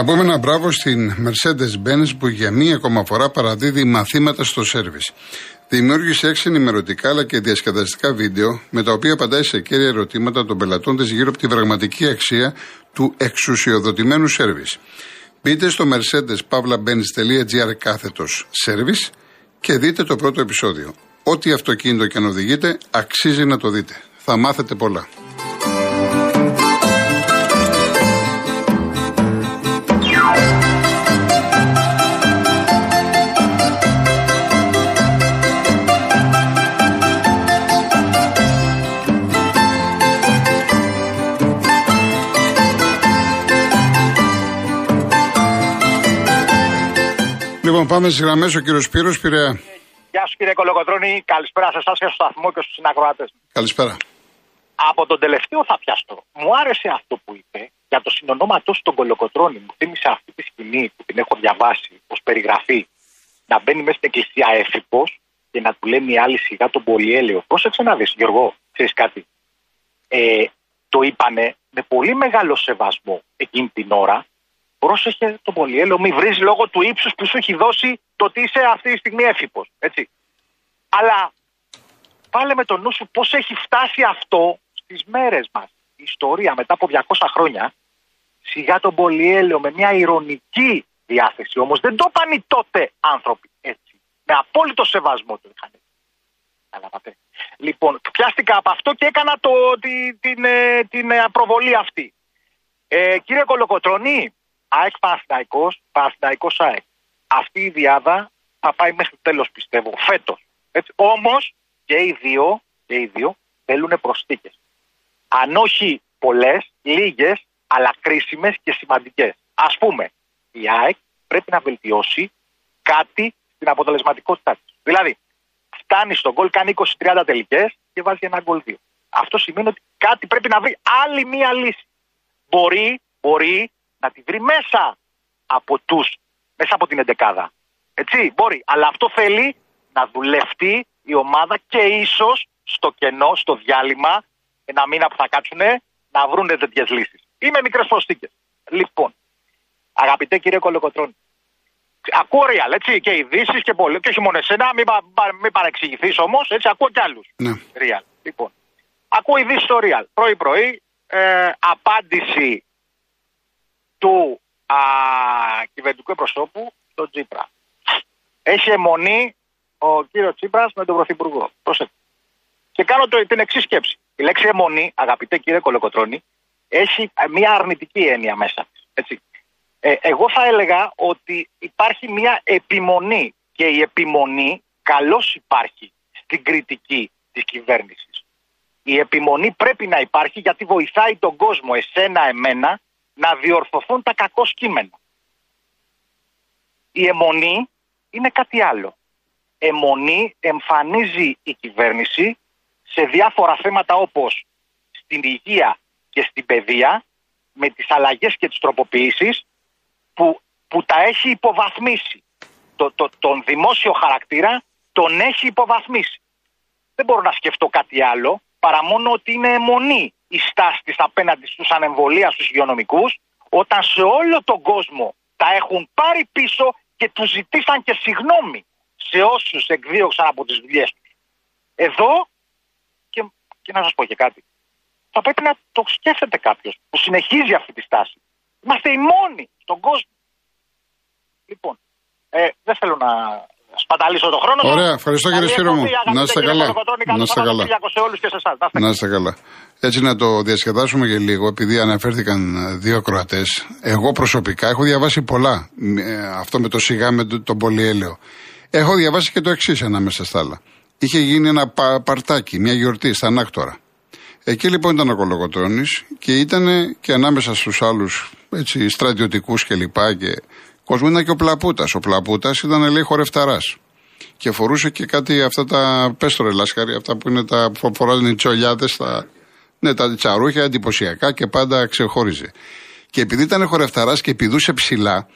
Να πούμε ένα μπράβο στην Mercedes-Benz που για μία ακόμα φορά παραδίδει μαθήματα στο σέρβις. Δημιούργησε έξι ενημερωτικά αλλά και διασκεδαστικά βίντεο με τα οποία απαντάει σε κέρια ερωτήματα των πελατών της γύρω από τη πραγματική αξία του εξουσιοδοτημένου σέρβις. Μπείτε στο mercedes-benz.gr κάθετος service και δείτε το πρώτο επεισόδιο. Ό,τι αυτοκίνητο και αν οδηγείτε, αξίζει να το δείτε. Θα μάθετε πολλά. Πάμε στις γραμμές. Ο κύριος Σπύρος Πειραιά. Γεια σου κύριε Κολοκοτρόνη, καλησπέρα σε εσάς και στο σταθμό και στους συνακροάτες. Καλησπέρα. Από τον τελευταίο θα πιαστώ. Μου άρεσε αυτό που είπε για το συνονόματός του τον Κολοκοτρόνη. Μου θύμισε αυτή τη σκηνή που την έχω διαβάσει ως περιγραφή. Να μπαίνει μέσα στην εκκλησία έφυπος και να του λένε οι άλλοι σιγά τον πολυέλαιο. Πρόσεξε να δεις, Γιώργο, ξέρεις κάτι. Ε, το είπανε με πολύ μεγάλο σεβασμό εκείνη την ώρα πρόσεχε το πολυέλαιο, μη βρεις λόγω του ύψους που σου έχει δώσει το ότι είσαι αυτή τη στιγμή έφυπο. Έτσι. Αλλά βάλε με το νου σου πώς έχει φτάσει αυτό στις μέρες μας. Η ιστορία μετά από 200 χρόνια, σιγά τον πολυέλαιο με μια ηρωνική διάθεση όμως. Δεν το είπαν τότε άνθρωποι έτσι. Με απόλυτο σεβασμό το είχαν. Καταλάβατε. Λοιπόν, πιάστηκα από αυτό και έκανα το, την, την, ε, την ε, προβολή αυτή. Ε, κύριε Κολοκοτρονή, ΑΕΚ Παναθηναϊκός, Παναθηναϊκός ΑΕΚ. Αυτή η διάδα θα πάει μέχρι τέλος πιστεύω, φέτος. Όμως και οι δύο, και οι δύο θέλουν προσθήκες. Αν όχι πολλές, λίγες, αλλά κρίσιμες και σημαντικές. Α πούμε, η ΑΕΚ πρέπει να βελτιώσει κάτι στην αποτελεσματικότητά της. Δηλαδή, φτάνει στον γκολ, κάνει 20-30 τελικές και βάζει ένα γκολ 2. Αυτό σημαίνει ότι κάτι πρέπει να βρει άλλη μία λύση. Μπορεί, μπορεί να τη βρει μέσα από τους, μέσα από την εντεκάδα. Έτσι, μπορεί. Αλλά αυτό θέλει να δουλευτεί η ομάδα και ίσως στο κενό, στο διάλειμμα, ένα μήνα που θα κάτσουνε, να βρουν τέτοιες λύσεις. Ή με μικρέ προσθήκε. Λοιπόν, αγαπητέ κύριε Κολοκοτρόνη, ακούω real, έτσι, και ειδήσεις και πολύ, και όχι μόνο εσένα, μην, πα, μην παρεξηγηθείς όμως, έτσι, ακούω κι άλλους. Ναι. Real. Λοιπόν, ακούω ειδήσεις στο real. Πρωί-πρωί, ε, απάντηση του α, κυβερνητικού προσώπου, τον Τσίπρα. Έχει αιμονή ο κύριος Τσίπρας με τον Πρωθυπουργό. Προσέξτε. Και κάνω το, την εξής σκέψη. Η λέξη αιμονή, αγαπητέ κύριε Κολοκοτρόνη, έχει μια αρνητική έννοια μέσα Έτσι. Ε, εγώ θα έλεγα ότι υπάρχει μια επιμονή και η επιμονή καλώς υπάρχει στην κριτική της κυβέρνησης. Η επιμονή πρέπει να υπάρχει γιατί βοηθάει τον κόσμο, εσένα, εμένα, να διορθωθούν τα κακό κείμενα. Η αιμονή είναι κάτι άλλο. Αιμονή εμφανίζει η κυβέρνηση σε διάφορα θέματα όπως στην υγεία και στην παιδεία με τις αλλαγές και τις τροποποιήσεις που, που τα έχει υποβαθμίσει. Το, το, τον δημόσιο χαρακτήρα τον έχει υποβαθμίσει. Δεν μπορώ να σκεφτώ κάτι άλλο παρά μόνο ότι είναι αιμονή η στάση της απέναντι στους ανεμβολίας στου υγειονομικούς, όταν σε όλο τον κόσμο τα έχουν πάρει πίσω και τους ζητήσαν και συγνώμη σε όσους εκδίωξαν από τις δουλειές τους. Εδώ, και, και να σας πω και κάτι, θα πρέπει να το σκέφτεται κάποιος που συνεχίζει αυτή τη στάση. Είμαστε οι μόνοι στον κόσμο. Λοιπόν, ε, δεν θέλω να σπαταλήσω το χρόνο. Ωραία, ευχαριστώ κύριε Σπύρο μου. Να είστε καλά. Να είστε καλά. Να είστε καλά. Έτσι να το διασκεδάσουμε για λίγο, επειδή αναφέρθηκαν δύο Κροατέ. Εγώ προσωπικά έχω διαβάσει πολλά. Ε, αυτό με το σιγά με τον πολυέλαιο. Έχω διαβάσει και το εξής ανάμεσα στα άλλα. Είχε γίνει ένα πα, παρτάκι, μια γιορτή στα Ανάκτορα. Εκεί λοιπόν ήταν ο Κολογοτρόνη και ήταν και ανάμεσα στους άλλους στρατιωτικούς κλπ. Και, και κόσμο ήταν και ο Πλαπούτας. Ο Πλαπούτας ήταν λέει χορευταράς. Και φορούσε και κάτι αυτά τα πέστορε λάσκαρη, αυτά που είναι τα που φοράνε οι τσολιάδες, τα, ναι, τα τσαρούχια εντυπωσιακά και πάντα ξεχώριζε. Και επειδή ήταν χορευταράς και πηδούσε ψηλά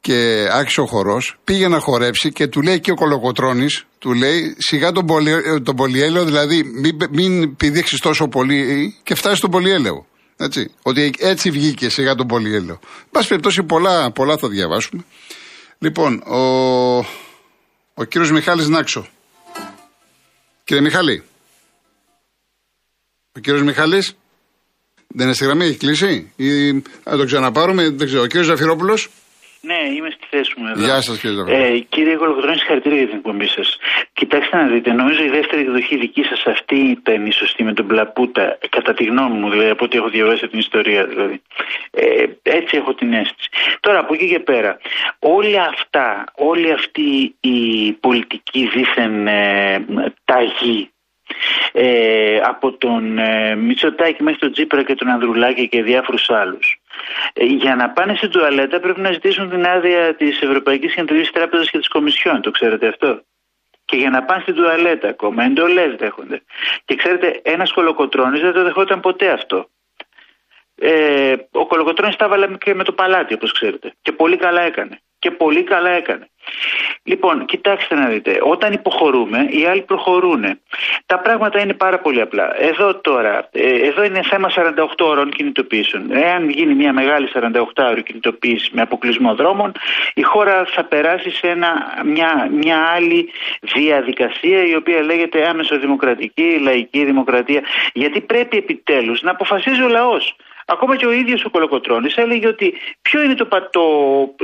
και άρχισε ο χορός, πήγε να χορέψει και του λέει και ο Κολοκοτρόνη, του λέει σιγά τον, πολυ, τον πολυέλαιο, δηλαδή μην, μην πηδήξεις τόσο πολύ και φτάσεις στον πολυέλαιο. Έτσι. Ότι έτσι βγήκε σιγά τον Πολυέλαιο. Μπα περιπτώσει, πολλά, πολλά θα διαβάσουμε. Λοιπόν, ο, ο κύριος Μιχάλης Νάξο. Κύριε Μιχάλη. Ο κύριος Μιχάλης. Δεν είναι στη γραμμή, έχει κλείσει. Ή θα το ξαναπάρουμε, δεν ξέρω. Ο κύριος Ζαφυρόπουλος. Ναι, είμαι στη θέση μου εδώ. Γεια σας, κύριε ε, Κύριε Κολοκοτρόνη, συγχαρητήρια για την εκπομπή σας. Κοιτάξτε να δείτε, νομίζω η δεύτερη εκδοχή δική σας αυτή ήταν η σωστή με τον Πλαπούτα, κατά τη γνώμη μου, δηλαδή από ό,τι έχω διαβάσει την ιστορία δηλαδή. Ε, έτσι έχω την αίσθηση. Τώρα από εκεί και πέρα, όλα αυτά, όλη αυτή η πολιτική δίθεν ε, ταγή ε, από τον ε, Μητσοτάκη μέχρι τον Τζίπρα και τον Ανδρουλάκη και διάφορους άλλους. Ε, για να πάνε στην τουαλέτα πρέπει να ζητήσουν την άδεια της Ευρωπαϊκής Κεντρικής Τράπεζας και της Κομισιόν, το ξέρετε αυτό; Και για να πάνε στην τουαλέτα ακόμα, εντολές δέχονται. Και ξέρετε, ένας κολοκοτρώνης δεν το δεχόταν ποτέ αυτό. Ε, ο Κολοκοτρώνης τα έβαλε και με το παλάτι όπως ξέρετε. Και πολύ καλά έκανε. Και πολύ καλά έκανε. Λοιπόν, κοιτάξτε να δείτε, όταν υποχωρούμε, οι άλλοι προχωρούν. Τα πράγματα είναι πάρα πολύ απλά. Εδώ τώρα, ε, εδώ είναι θέμα 48 ώρων κινητοποιήσεων. Εάν γίνει μια μεγάλη 48 ώρη κινητοποίηση με αποκλεισμό δρόμων, η χώρα θα περάσει σε ένα, μια, μια άλλη διαδικασία η οποία λέγεται άμεσο δημοκρατική, λαϊκή δημοκρατία. Γιατί πρέπει επιτέλους να αποφασίζει ο λαός. Ακόμα και ο ίδιος ο Κολοκοτρόνη έλεγε ότι ποιο είναι το, το,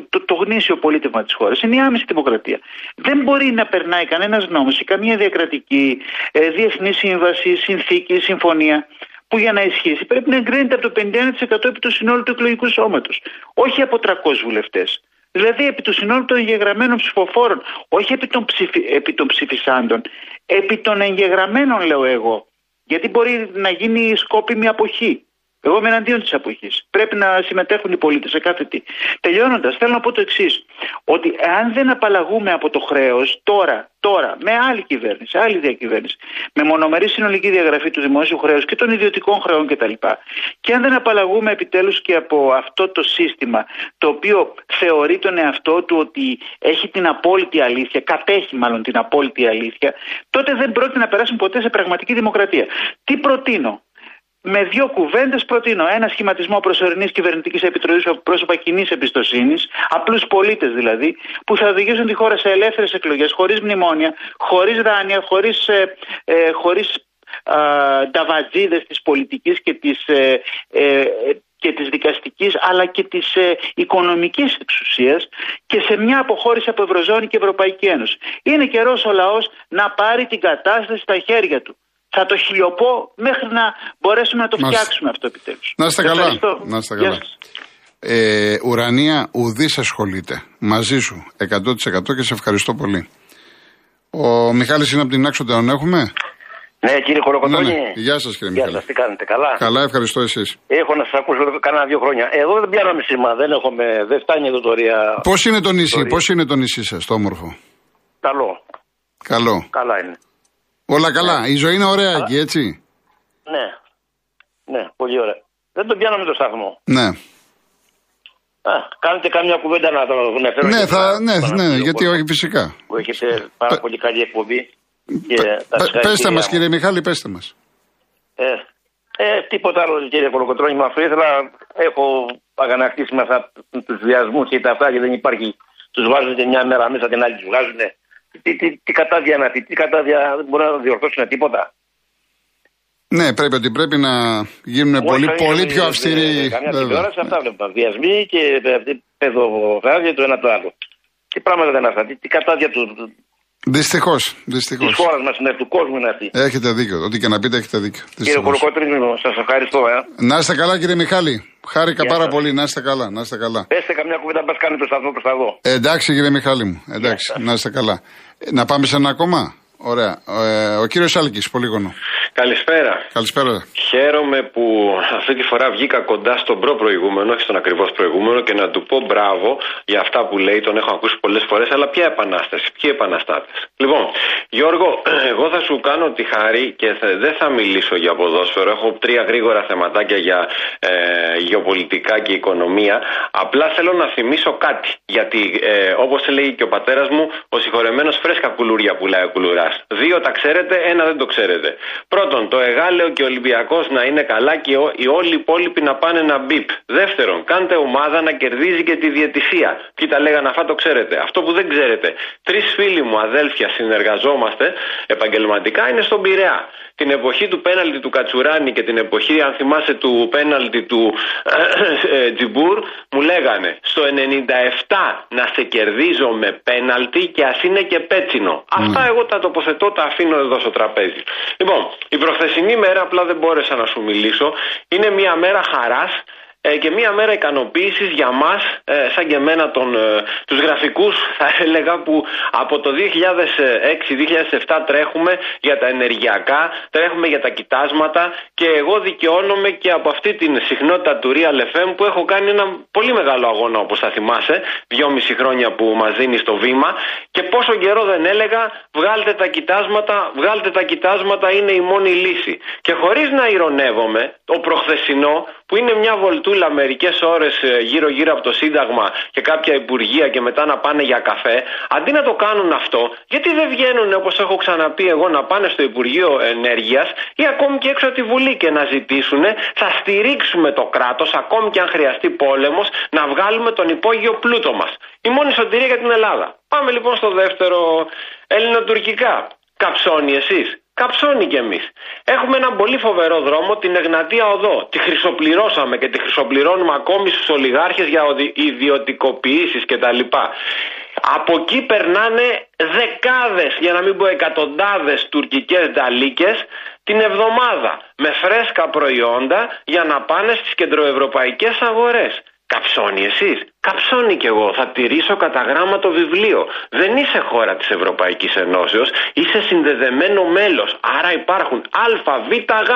το, το γνήσιο πολίτευμα της χώρας. Είναι η άμεση δημοκρατία. Δεν μπορεί να περνάει κανένας νόμος ή καμία διακρατική, ε, διεθνή σύμβαση, συνθήκη, συμφωνία που για να ισχύσει πρέπει να εγκρίνεται από το 51% επί του συνόλου του εκλογικού σώματος. Όχι από 300 βουλευτές. Δηλαδή επί του συνόλου των εγγεγραμμένων ψηφοφόρων. Όχι επί των, ψηφι, επί των ψηφισάντων. Επί των εγγεγραμμένων λέω εγώ. Γιατί μπορεί να γίνει σκόπιμη αποχή. Εγώ είμαι εναντίον της αποχής. Πρέπει να συμμετέχουν οι πολίτες σε κάθε τι. Τελειώνοντας, θέλω να πω το εξής. Ότι αν δεν απαλλαγούμε από το χρέος τώρα, τώρα, με άλλη κυβέρνηση, άλλη διακυβέρνηση, με μονομερή συνολική διαγραφή του δημόσιου χρέους και των ιδιωτικών χρεών κτλ. Και αν δεν απαλλαγούμε επιτέλους και από αυτό το σύστημα, το οποίο θεωρεί τον εαυτό του ότι έχει την απόλυτη αλήθεια, κατέχει μάλλον την απόλυτη αλήθεια, τότε δεν πρόκειται να περάσουν ποτέ σε πραγματική δημοκρατία. Τι προτείνω, με δύο κουβέντες προτείνω ένα σχηματισμό προσωρινής κυβερνητικής επιτροπής από πρόσωπα κοινής εμπιστοσύνης, απλούς πολίτες δηλαδή, που θα οδηγήσουν τη χώρα σε ελεύθερες εκλογές, χωρίς μνημόνια, χωρίς δάνεια, χωρίς ε, ε, χωρίς, ε, της πολιτικής και της, ε, ε, και της δικαστικής αλλά και της ε, οικονομικής εξουσίας και σε μια αποχώρηση από Ευρωζώνη και Ευρωπαϊκή Ένωση. Είναι καιρός ο λαός να πάρει την κατάσταση στα χέρια του θα το χιλιοπώ μέχρι να μπορέσουμε να το φτιάξουμε αυτό επιτέλους. Να είστε καλά. Να είστε καλά. Ε, ουρανία, ουδής ασχολείται. Μαζί σου 100% και σε ευχαριστώ πολύ. Ο Μιχάλης είναι από την άξο, τον έχουμε; Ναι, κύριε Κολοκοτρόνη. Ναι, ναι. Γεια σας, κύριε Μιχάλη. Γεια σας, τι κάνετε, καλά; Καλά, ευχαριστώ εσείς. Έχω να σας ακούσω κανένα δύο χρόνια. Εδώ δεν πιάναμε σήμα, δεν, έχουμε, δεν φτάνει εδώ τώρα. Πώς είναι το νησί, πώς είναι το νησί σας, το όμορφο; Καλό. Καλό. Καλά είναι. Όλα καλά. Ναι. Η ζωή είναι ωραία εκεί, έτσι. Ναι. Ναι, πολύ ωραία. Δεν τον πιάναμε το σταθμό. Ναι. Α, κάνετε καμιά κουβέντα να το αναφέρω. Ναι, θα, ναι, ναι, γιατί όχι φυσικά. Που έχετε πάρα πολύ καλή εκπομπή. Και Πε, πέστε μας κύριε Μιχάλη, πέστε μας. Ε, ε, τίποτα άλλο κύριε Κολοκοτρώνη, με αυτό ήθελα, έχω αγανακτήσει με αυτά τους βιασμούς και τα αυτά και δεν υπάρχει. Τους βάζουν μια μέρα μέσα την άλλη τους βγάζουν τι, τι, τι κατάδια να πει, τι κατάδια δεν μπορεί να διορθώσουν τίποτα. Ναι, πρέπει ότι πρέπει να γίνουν πολύ, πολύ πιο αυστηροί. Καμιά τηλεόραση αυτά βλέπουμε. Βιασμοί και παιδοφράγια το ένα το άλλο. Τι πράγματα δεν αυτά, τι, τι κατάδια του. Δυστυχώς. Δυστυχώς. Της χώρας μας είναι, του κόσμου είναι αυτή. Έχετε δίκιο. Ό,τι και να πείτε, έχετε δίκιο. Κύριε Κολοκότρινο, σας ευχαριστώ. Ε. Να είστε καλά, κύριε Μιχάλη. Χάρηκα πάρα πολύ. Να είστε καλά. Να είστε καλά. Πέστε καμιά κουβέντα, μπας κάνει το σταθμό προς τα δω. Εντάξει, κύριε Μιχάλη μου. Εντάξει, να είστε καλά. Να πάμε σε ένα ακόμα; Ωραία. Ε, ο κύριος Άλκης, πολύγωνο. Καλησπέρα. Καλησπέρα. Χαίρομαι που αυτή τη φορά βγήκα κοντά στον προ προηγούμενο, όχι στον ακριβώς προηγούμενο, και να του πω μπράβο για αυτά που λέει. Τον έχω ακούσει πολλές φορές, αλλά ποια επανάσταση, ποιοι επαναστάτες. Λοιπόν, Γιώργο, εγώ θα σου κάνω τη χάρη και δεν θα μιλήσω για ποδόσφαιρο. Έχω τρία γρήγορα θεματάκια για ε, γεωπολιτικά και οικονομία. Απλά θέλω να θυμίσω κάτι. Γιατί, ε, όπως λέει και ο πατέρας μου, ο συγχωρεμένος φρέσκα κουλούρια πουλάει ο κουλουράς. Δύο τα ξέρετε, ένα δεν το ξέρετε. Πρώτα Πρώτον, το Εγάλεο και ο Ολυμπιακός να είναι καλά και οι όλοι οι υπόλοιποι να πάνε ένα μπίπ. Δεύτερον, κάντε ομάδα να κερδίζει και τη διαιτησία. Τι τα λέγανε αυτά, το ξέρετε. Αυτό που δεν ξέρετε. Τρεις φίλοι μου αδέλφια συνεργαζόμαστε επαγγελματικά είναι στον Πειραιά την εποχή του πέναλτι του Κατσουράνη και την εποχή, αν θυμάσαι, του πέναλτι του ε, Τζιμπούρ, μου λέγανε στο 97 να σε κερδίζω με πέναλτι και ας είναι και πέτσινο. Αυτά ναι. εγώ τα τοποθετώ, τα αφήνω εδώ στο τραπέζι. Λοιπόν, η προχθεσινή μέρα, απλά δεν μπόρεσα να σου μιλήσω, είναι μια μέρα χαράς ε, και μία μέρα ικανοποίησης για μας, ε, σαν και εμένα, τον, ε, τους γραφικούς θα έλεγα που από το 2006-2007 τρέχουμε για τα ενεργειακά, τρέχουμε για τα κοιτάσματα και εγώ δικαιώνομαι και από αυτή την συχνότητα του Real FM που έχω κάνει ένα πολύ μεγάλο αγώνα όπως θα θυμάσαι, δυόμιση χρόνια που μας δίνει στο βήμα και πόσο καιρό δεν έλεγα βγάλτε τα κοιτάσματα, βγάλτε τα κοιτάσματα είναι η μόνη λύση. Και χωρίς να ηρωνεύομαι, το προχθεσινό που είναι μια βολτούλα μερικές ώρες ε, γύρω-γύρω από το Σύνταγμα και κάποια υπουργεία και μετά να πάνε για καφέ, αντί να το κάνουν αυτό, γιατί δεν βγαίνουν όπως έχω ξαναπεί εγώ να πάνε στο Υπουργείο Ενέργειας ή ακόμη και έξω από τη Βουλή και να ζητήσουν, θα στηρίξουμε το κράτος, ακόμη και αν χρειαστεί πόλεμος, να βγάλουμε τον υπόγειο πλούτο μας. Η μόνη σωτηρία για την Ελλάδα. Πάμε λοιπόν στο δεύτερο ελληνοτουρκικά. Καψώνει εσείς. Καψώνει κι εμείς. Έχουμε έναν πολύ φοβερό δρόμο, την Εγνατία Οδό. Τη χρυσοπληρώσαμε και τη χρυσοπληρώνουμε ακόμη στους ολιγάρχες για ιδιωτικοποιήσεις κτλ. Από εκεί περνάνε δεκάδες, για να μην πω εκατοντάδες τουρκικές νταλίκες την εβδομάδα με φρέσκα προϊόντα για να πάνε στις κεντροευρωπαϊκές αγορές. Καψώνει εσείς. Καψώνει κι εγώ. Θα τηρήσω κατά γράμμα το βιβλίο. Δεν είσαι χώρα της Ευρωπαϊκής Ενώσεως. Είσαι συνδεδεμένο μέλος. Άρα υπάρχουν α, β, γ.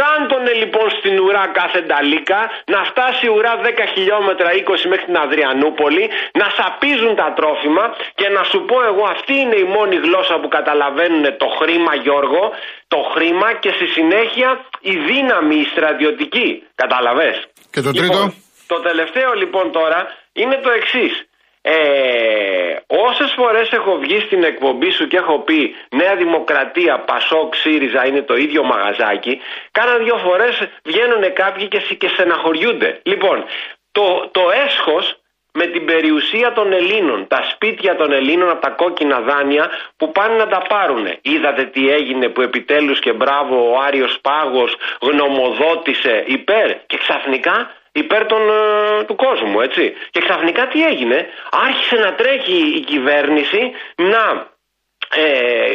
Κάντονε λοιπόν στην ουρά κάθε νταλίκα να φτάσει η ουρά 10 χιλιόμετρα 20 μέχρι την Αδριανούπολη, να σαπίζουν τα τρόφιμα και να σου πω εγώ αυτή είναι η μόνη γλώσσα που καταλαβαίνουν το χρήμα Γιώργο, το χρήμα και στη συνέχεια η δύναμη, η στρατιωτική. Καταλαβες; Και το τρίτο; Λοιπόν, το τελευταίο λοιπόν τώρα είναι το εξής. Ε, όσες φορές έχω βγει στην εκπομπή σου και έχω πει Νέα Δημοκρατία, Πασόκ, ΣΥΡΙΖΑ είναι το ίδιο μαγαζάκι κάνα δύο φορές βγαίνουν κάποιοι και, και στεναχωριούνται λοιπόν το, το έσχος με την περιουσία των Ελλήνων, τα σπίτια των Ελλήνων από τα κόκκινα δάνεια που πάνε να τα πάρουν. Είδατε τι έγινε που επιτέλους και μπράβο ο Άριος Πάγος γνωμοδότησε υπέρ και ξαφνικά υπέρ των, ε, του κόσμου, έτσι. Και ξαφνικά τι έγινε, άρχισε να τρέχει η κυβέρνηση να ε,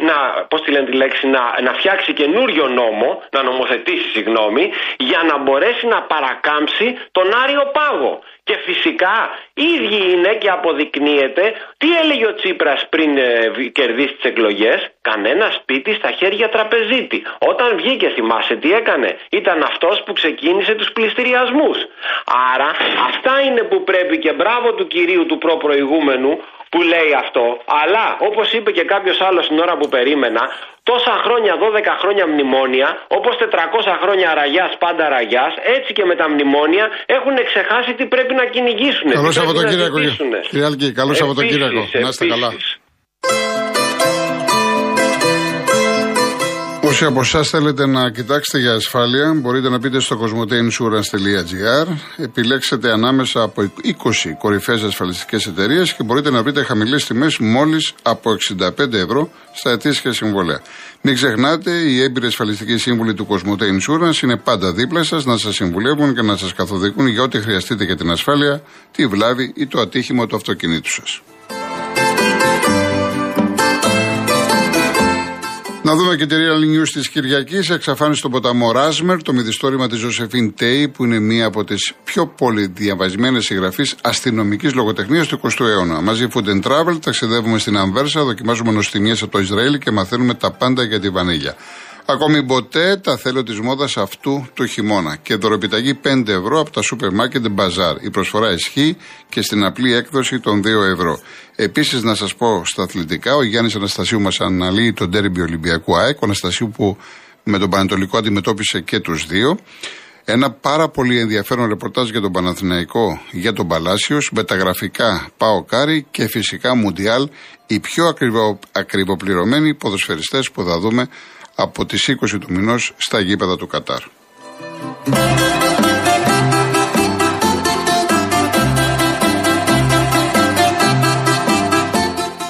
να, πώς τη λένε τη λέξη, να, να φτιάξει καινούριο νόμο, να νομοθετήσει, συγγνώμη, για να μπορέσει να παρακάμψει τον Άριο Πάγο. Και φυσικά ίδιοι είναι και αποδεικνύεται τι έλεγε ο Τσίπρας πριν ε, κερδίσει τις εκλογές κανένα σπίτι στα χέρια τραπεζίτη. Όταν βγήκε θυμάσαι τι έκανε; Ήταν αυτός που ξεκίνησε τους πληστηριασμούς. Άρα αυτά είναι που πρέπει και μπράβο του κυρίου του προπροηγούμενου που λέει αυτό, αλλά όπως είπε και κάποιος άλλος την ώρα που περίμενα, τόσα χρόνια, 12 χρόνια μνημόνια, όπως 400 χρόνια ραγιάς, πάντα ραγιάς, έτσι και με τα μνημόνια έχουν ξεχάσει τι πρέπει να κυνηγήσουν. Καλό Σαββατοκύριακο, κύριε Άλκη, καλό Σαββατοκύριακο. Να είστε καλά. Όσοι από εσάς θέλετε να κοιτάξετε για ασφάλεια, μπορείτε να μπείτε στο cosmoteinsurance.gr, επιλέξετε ανάμεσα από 20 κορυφαίες ασφαλιστικές εταιρείες και μπορείτε να βρείτε χαμηλές τιμές μόλις από 65 ευρώ στα ετήσια συμβολέα. Μην ξεχνάτε, οι έμπειροι ασφαλιστικοί σύμβουλοι του Cosmote Insurance είναι πάντα δίπλα σας να σας συμβουλεύουν και να σας καθοδηγούν για ό,τι χρειαστείτε για την ασφάλεια, τη βλάβη ή το ατύχημα του αυτοκινήτου σας. Να δούμε και τη Real News της Κυριακής. Εξαφάνισε στον ποταμό Ράσμερ το μυθιστόρημα της Ζωσεφίν Τέι, που είναι μία από τις πιο πολυδιαβασμένες συγγραφείς αστυνομικής λογοτεχνίας του 20ου αιώνα. Μαζί Food and Travel ταξιδεύουμε στην Αμβέρσα, δοκιμάζουμε νοστιμίε από το Ισραήλ και μαθαίνουμε τα πάντα για τη Βανίγια. Ακόμη ποτέ τα θέλω της μόδας αυτού του χειμώνα. Και δωροπιταγή 5 ευρώ από τα σούπερ μάρκετ Bazaar. Η προσφορά ισχύει και στην απλή έκδοση των 2 ευρώ. Επίσης, να σας πω στα αθλητικά, ο Γιάννης Αναστασίου μας αναλύει τον ντέρμπι Ολυμπιακού ΑΕΚ. Ο Αναστασίου που με τον Παναιτωλικό αντιμετώπισε και τους δύο. Ένα πάρα πολύ ενδιαφέρον ρεπορτάζ για τον Παναθηναϊκό, για τον Παλάσιος, με τα γραφικά Πάο Κάρι και φυσικά Μουντιάλ, οι πιο ακριβο, ακριβοπληρωμένοι ποδοσφαιριστές που θα δούμε από τις 20 του μηνός στα γήπεδα του Κατάρ.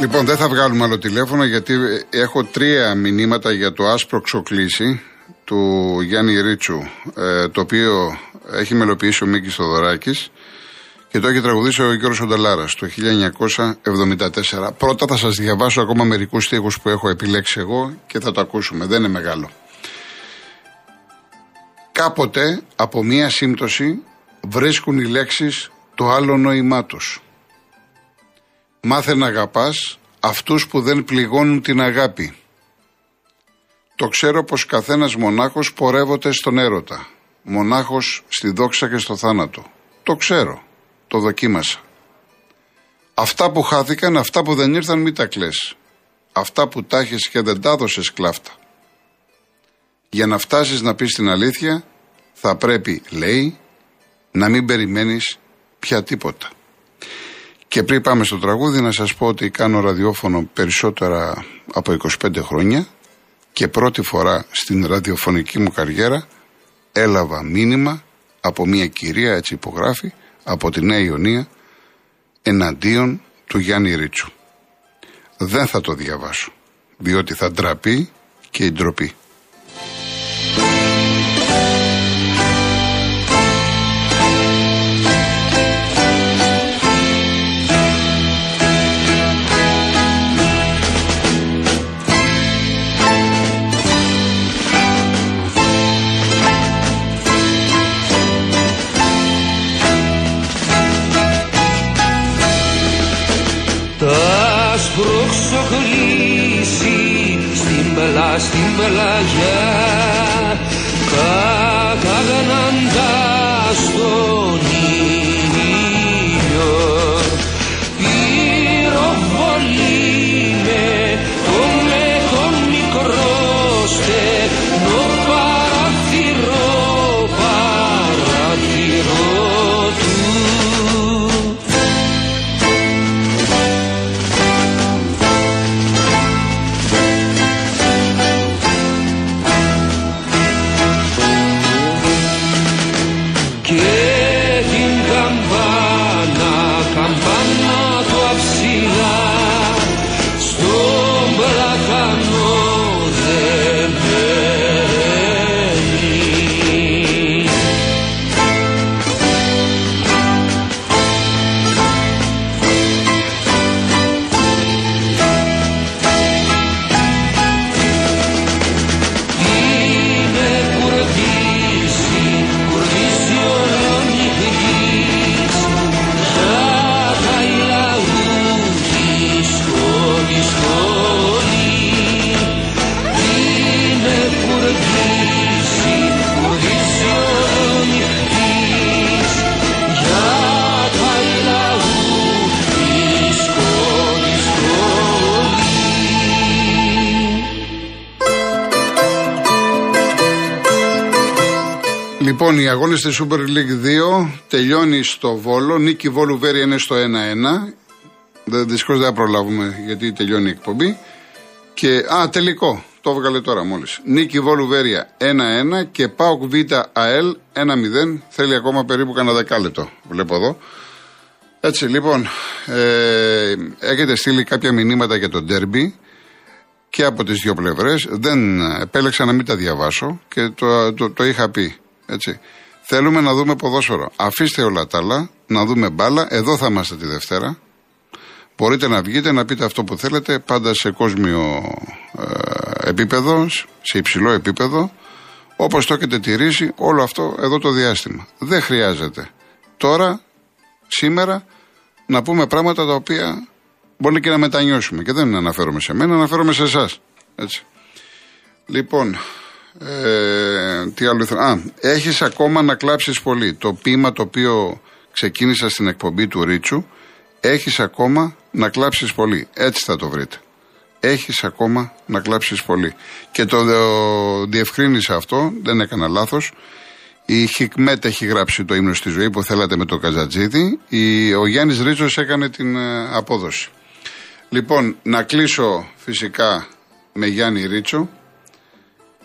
Λοιπόν, δεν θα βγάλουμε άλλο τηλέφωνο γιατί έχω τρία μηνύματα για το άσπρο ξοκλήσι του Γιάννη Ρίτσου, ε, το οποίο έχει μελοποιήσει ο Μίκης Θοδωράκης και το έχει τραγουδήσει ο Γιώργος Ονταλάρας το 1974. Πρώτα θα σας διαβάσω ακόμα μερικούς στίχους που έχω επιλέξει εγώ και θα το ακούσουμε. Δεν είναι μεγάλο. Κάποτε από μία σύμπτωση βρίσκουν οι λέξεις το άλλο νόημά τους. Μάθε να αγαπάς αυτούς που δεν πληγώνουν την αγάπη. Το ξέρω πως καθένας μονάχος πορεύονται στον έρωτα. Μονάχος στη δόξα και στο θάνατο. Το ξέρω. Το δοκίμασα. Αυτά που χάθηκαν, αυτά που δεν ήρθαν μη τα κλαις. Αυτά που τα και δεν τα έδωσες κλάφτα. Για να φτάσεις να πεις την αλήθεια, θα πρέπει, λέει, να μην περιμένεις πια τίποτα. Και πριν πάμε στο τραγούδι να σας πω ότι κάνω ραδιόφωνο περισσότερα από 25 χρόνια και πρώτη φορά στην ραδιοφωνική μου καριέρα έλαβα μήνυμα από μια κυρία, έτσι υπογράφει, από τη Νέα Ιωνία εναντίον του Γιάννη Ρίτσου. Δεν θα το διαβάσω, διότι θα ντραπεί και η ντροπή. Λοιπόν, οι αγώνες τη Super League 2 τελειώνει στο Βόλο. Νίκη Βόλου Βέρη είναι στο 1-1. Δυστυχώς δεν θα προλάβουμε γιατί τελειώνει η εκπομπή. Και, α, τελικό. Το έβγαλε τώρα μόλις. Νίκη Βόλου Βέρια 1-1 και Πάοκ Β ΑΕΛ 1-0. Θέλει ακόμα περίπου κανένα δεκάλεπτο. Βλέπω εδώ. Έτσι, λοιπόν, ε, έχετε στείλει κάποια μηνύματα για το ντέρμπι και από τις δύο πλευρές. Δεν επέλεξα να μην τα διαβάσω και το, το, το είχα πει. Έτσι. Θέλουμε να δούμε ποδόσφαιρο. Αφήστε όλα τα άλλα, να δούμε μπάλα. Εδώ θα είμαστε τη Δευτέρα. Μπορείτε να βγείτε να πείτε αυτό που θέλετε, πάντα σε κόσμιο ε, επίπεδο, σε υψηλό επίπεδο, όπως το έχετε τηρήσει όλο αυτό εδώ το διάστημα. Δεν χρειάζεται τώρα, σήμερα, να πούμε πράγματα τα οποία μπορεί και να μετανιώσουμε. Και δεν αναφέρομαι σε μένα, αναφέρομαι σε εσάς. Λοιπόν, ε, τι άλλο ήθελα. Α, έχεις ακόμα να κλάψεις πολύ. Το ποίημα το οποίο ξεκίνησα στην εκπομπή του Ρίτσου, έχεις ακόμα να κλάψεις πολύ. Έτσι θα το βρείτε. Έχεις ακόμα να κλάψεις πολύ. Και το, το διευκρίνησα αυτό, δεν έκανα λάθος. Η Χικμέτ έχει γράψει το ύμνος στη ζωή που θέλατε με το Καζατζίδι. Η, ο Γιάννης Ρίτσος έκανε την ε, απόδοση. Λοιπόν, να κλείσω φυσικά με Γιάννη Ρίτσο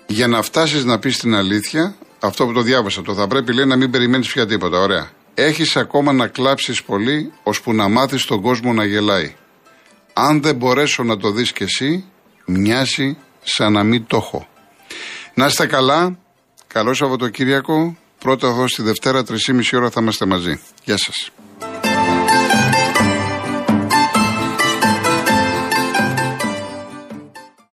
Για να φτάσεις να πεις την αλήθεια, αυτό που το διάβασα, το θα πρέπει λέει να μην περιμένεις πια τίποτα. Ωραία. Έχεις ακόμα να κλάψεις πολύ, ώσπου να μάθεις τον κόσμο να γελάει. Αν δεν μπορέσω να το δεις κι εσύ, μοιάζει σαν να μην το έχω. Να είστε καλά. Καλό Σαββατοκύριακο. Πρώτα εδώ στη Δευτέρα, 3,5 ώρα θα είμαστε μαζί. Γεια σας.